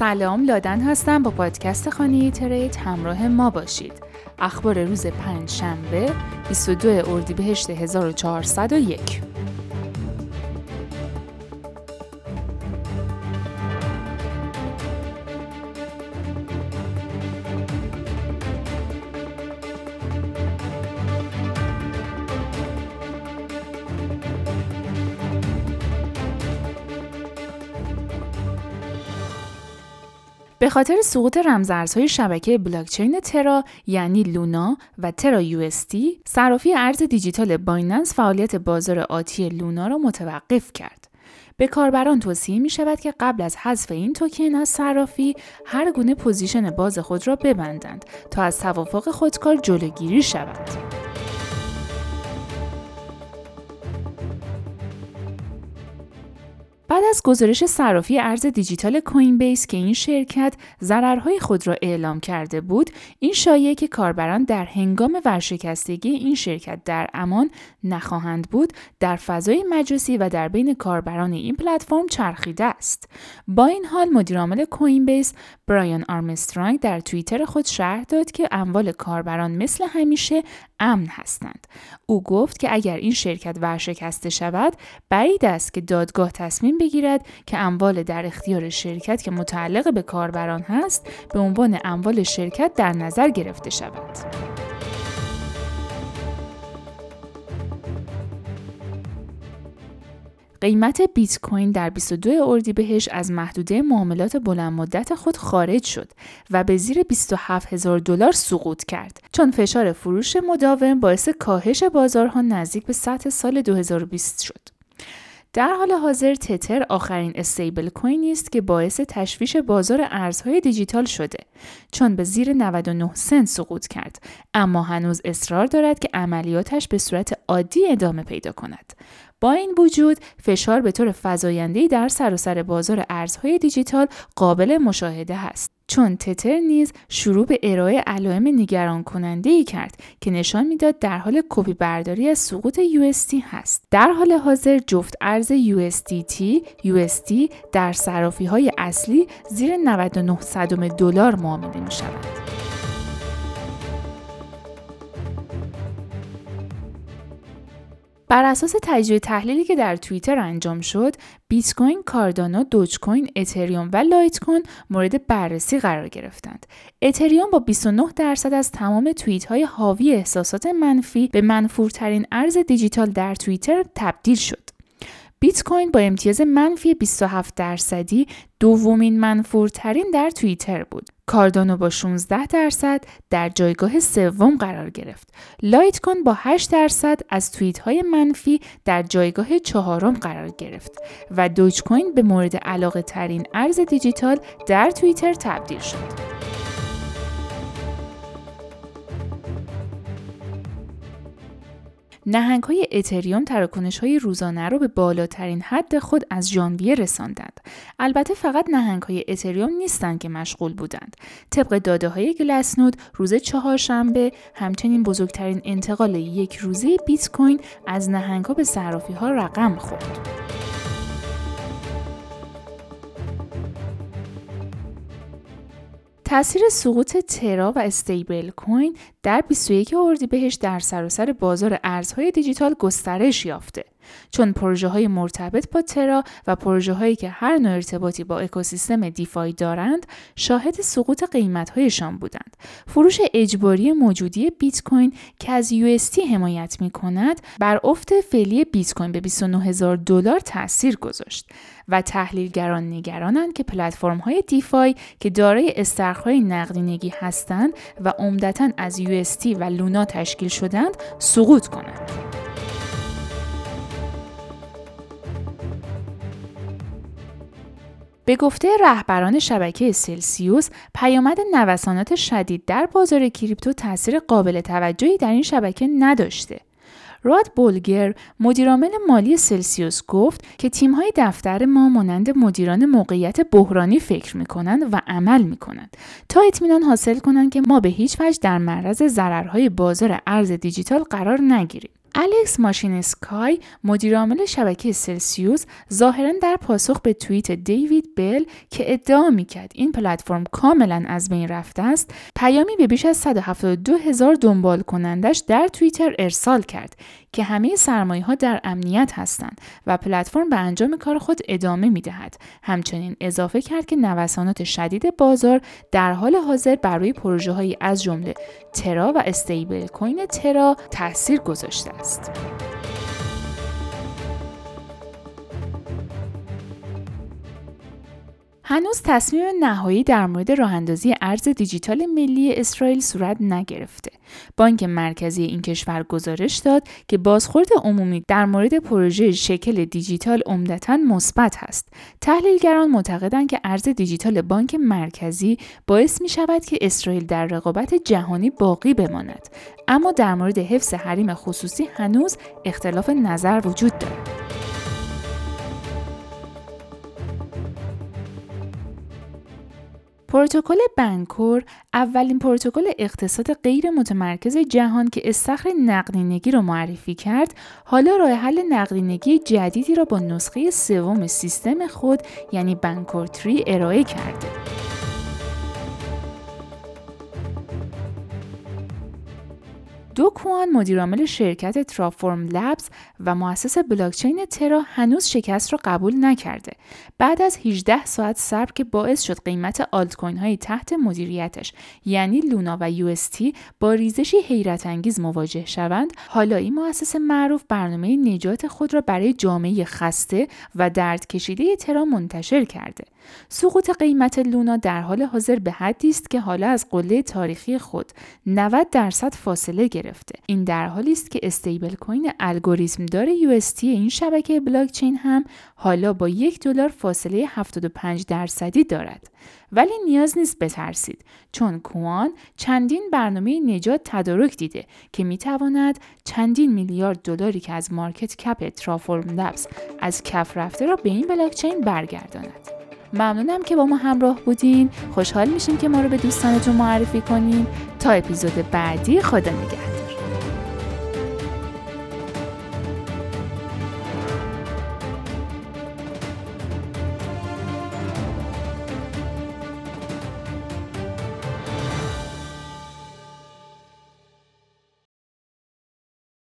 سلام لادن هستم. با پادکست خانه ترید همراه ما باشید. اخبار روز پنج شنبه 22 اردیبهشت 1401 به خاطر سقوط رمزارزهای شبکه بلاکچین ترا یعنی لونا و ترا یو صرافی ارز دیجیتال بایننس فعالیت بازار آتی لونا را متوقف کرد. به کاربران توصیه می شود که قبل از حذف این توکن از صرافی هر گونه position باز خود را ببندند تا از توافق خودکار جلوگیری شود. از گزارش صرافی ارز دیجیتال کوین بیس که این شرکت ضررهای خود را اعلام کرده بود این شایعه که کاربران در هنگام ورشکستگی این شرکت در امان نخواهند بود در فضای مجلسی و در بین کاربران این پلتفرم چرخیده است. با این حال مدیرعامل کوین بیس برایان آرمسترانگ در توییتر خود شرح داد که اموال کاربران مثل همیشه امن هستند. او گفت که اگر این شرکت ورشکسته شود بعید است که دادگاه تصمیم بگیرد که اموال در اختیار شرکت که متعلق به کاربران هست به عنوان اموال شرکت در نظر گرفته شود. قیمت بیت کوین در 22 اردیبهشت از محدوده معاملات بلند مدت خود خارج شد و به زیر 27 هزار دلار سقوط کرد چون فشار فروش مداوم باعث کاهش بازارها نزدیک به سطح سال 2020 شد. در حال حاضر تتر آخرین استیبل کوینی است که باعث تشویش بازار ارزهای دیجیتال شده چون به زیر 99 سنت سقوط کرد. اما هنوز اصرار دارد که عملیاتش به صورت عادی ادامه پیدا کند. با این وجود فشار به طور فزاینده‌ای در سراسر سر بازار ارزهای دیجیتال قابل مشاهده است چون تتر نیز شروع به ارائه علائم نگران کننده ای کرد که نشان می‌داد در حال کپی برداری از سقوط USD هست. در حال حاضر جفت ارز USDT USD در صرافی های اصلی زیر 99 صدم دلار معامله می شود. بر اساس تجزیه تحلیلی که در توییتر انجام شد، بیت کوین، کاردانو، دوج کوین، اتریوم و لایت کوین مورد بررسی قرار گرفتند. اتریوم با 29 درصد از تمام توییت های حاوی احساسات منفی به منفورترین ارز دیجیتال در توییتر تبدیل شد. بیت کوین با امتیاز منفی 27 درصدی دومین منفورترین در توییتر بود. کاردانو با 16 درصد در جایگاه سوم قرار گرفت. لایت کوین با 8 درصد از توییت های منفی در جایگاه چهارم قرار گرفت و دوج کوین به مورد علاقه ترین ارز دیجیتال در توییتر تبدیل شد. نهنگ های اتریوم تراکنش های روزانه رو به بالاترین حد خود از ژانویه رساندند. البته فقط نهنگ های اتریوم نیستند که مشغول بودند. طبق داده های گلسنود روز چهارشنبه همچنین بزرگترین انتقال یک روزه بیت کوین از نهنگ ها به صرافی ها رقم خورد. تاثیر سقوط ترا و استیبل کوین در 21 اردیبهشت در سراسر سر بازار ارزهای دیجیتال گسترش یافته. چون پروژه های مرتبط با ترا و پروژه هایی که هر نوع ارتباطی با اکوسیستم دیفای دارند شاهد سقوط قیمت هایشان بودند. فروش اجباری موجودی بیت کوین که از UST حمایت می کند بر افت فعلی بیت کوین به 29 هزار دلار تاثیر گذاشت و تحلیلگران نگرانند که پلتفرم های دیفای که دارای استرخهای نقدینگی هستند و عمدتا از UST و لونا تشکیل شدند سقوط کنند. به گفته رهبران شبکه سلسیوس پیامد نوسانات شدید در بازار کریپتو تاثیر قابل توجهی در این شبکه نداشته. راد بولگر مدیرعامل مالی سلسیوس گفت که تیم‌های دفتر ما مانند مدیران موقعیت بحرانی فکر می‌کنند و عمل می‌کنند تا اطمینان حاصل کنند که ما به هیچ وجه در معرض ضررهای بازار ارز دیجیتال قرار نگیریم. الکس ماشین سکای مدیرعامل شبکه سلسیوس ظاهرا در پاسخ به توییت دیوید بل که ادعا می‌کرد این پلتفرم کاملا از بین رفته است پیامی به بیش از 172 هزار دنبال کنندش در توییتر ارسال کرد. که همه سرمایه ها در امنیت هستند و پلتفرم به انجام کار خود ادامه می دهد. همچنین اضافه کرد که نوسانات شدید بازار در حال حاضر بر روی پروژه های از جمله ترا و استیبل کوین ترا تاثیر گذاشته است. هنوز تصمیم نهایی در مورد راه اندازی ارز دیجیتال ملی اسرائیل صورت نگرفته. بانک مرکزی این کشور گزارش داد که بازخورد عمومی در مورد پروژه شکل دیجیتال عمدتا مثبت است. تحلیلگران معتقدند که ارز دیجیتال بانک مرکزی باعث می شود که اسرائیل در رقابت جهانی باقی بماند. اما در مورد حفظ حریم خصوصی هنوز اختلاف نظر وجود دارد. پروتکل بنکور اولین پروتکل اقتصاد غیر متمرکز جهان که استخر نقدینگی را معرفی کرد حالا راه حل نقدینگی جدیدی را با نسخه سوم سیستم خود یعنی بنکور 3 ارائه کرده. دو کوان مدیرعامل شرکت ترافورم لبز و مؤسس بلاکچین ترا هنوز شکست را قبول نکرده. بعد از 18 ساعت صبر که باعث شد قیمت آلت کوین های تحت مدیریتش یعنی لونا و یو با ریزشی حیرت انگیز مواجه شوند، حالا این مؤسس معروف برنامه نجات خود را برای جامعه خسته و درد کشیده ترا منتشر کرده. سقوط قیمت لونا در حال حاضر به حدی است که حالا از قله تاریخی خود 90 درصد فاصله گرفته. این در حالی است که استیبل کوین الگوریتم دار یو این شبکه بلاکچین هم حالا با یک دلار فاصله 75 درصدی دارد. ولی نیاز نیست بترسید چون کوان چندین برنامه نجات تدارک دیده که می‌تواند چندین میلیارد دلاری که از مارکت کپ ترافورم لبس از کف رفته را به این بلاکچین برگرداند. ممنونم که با ما همراه بودین. خوشحال میشیم که ما رو به دوستانتون معرفی کنین. تا اپیزود بعدی خدا نگهدار.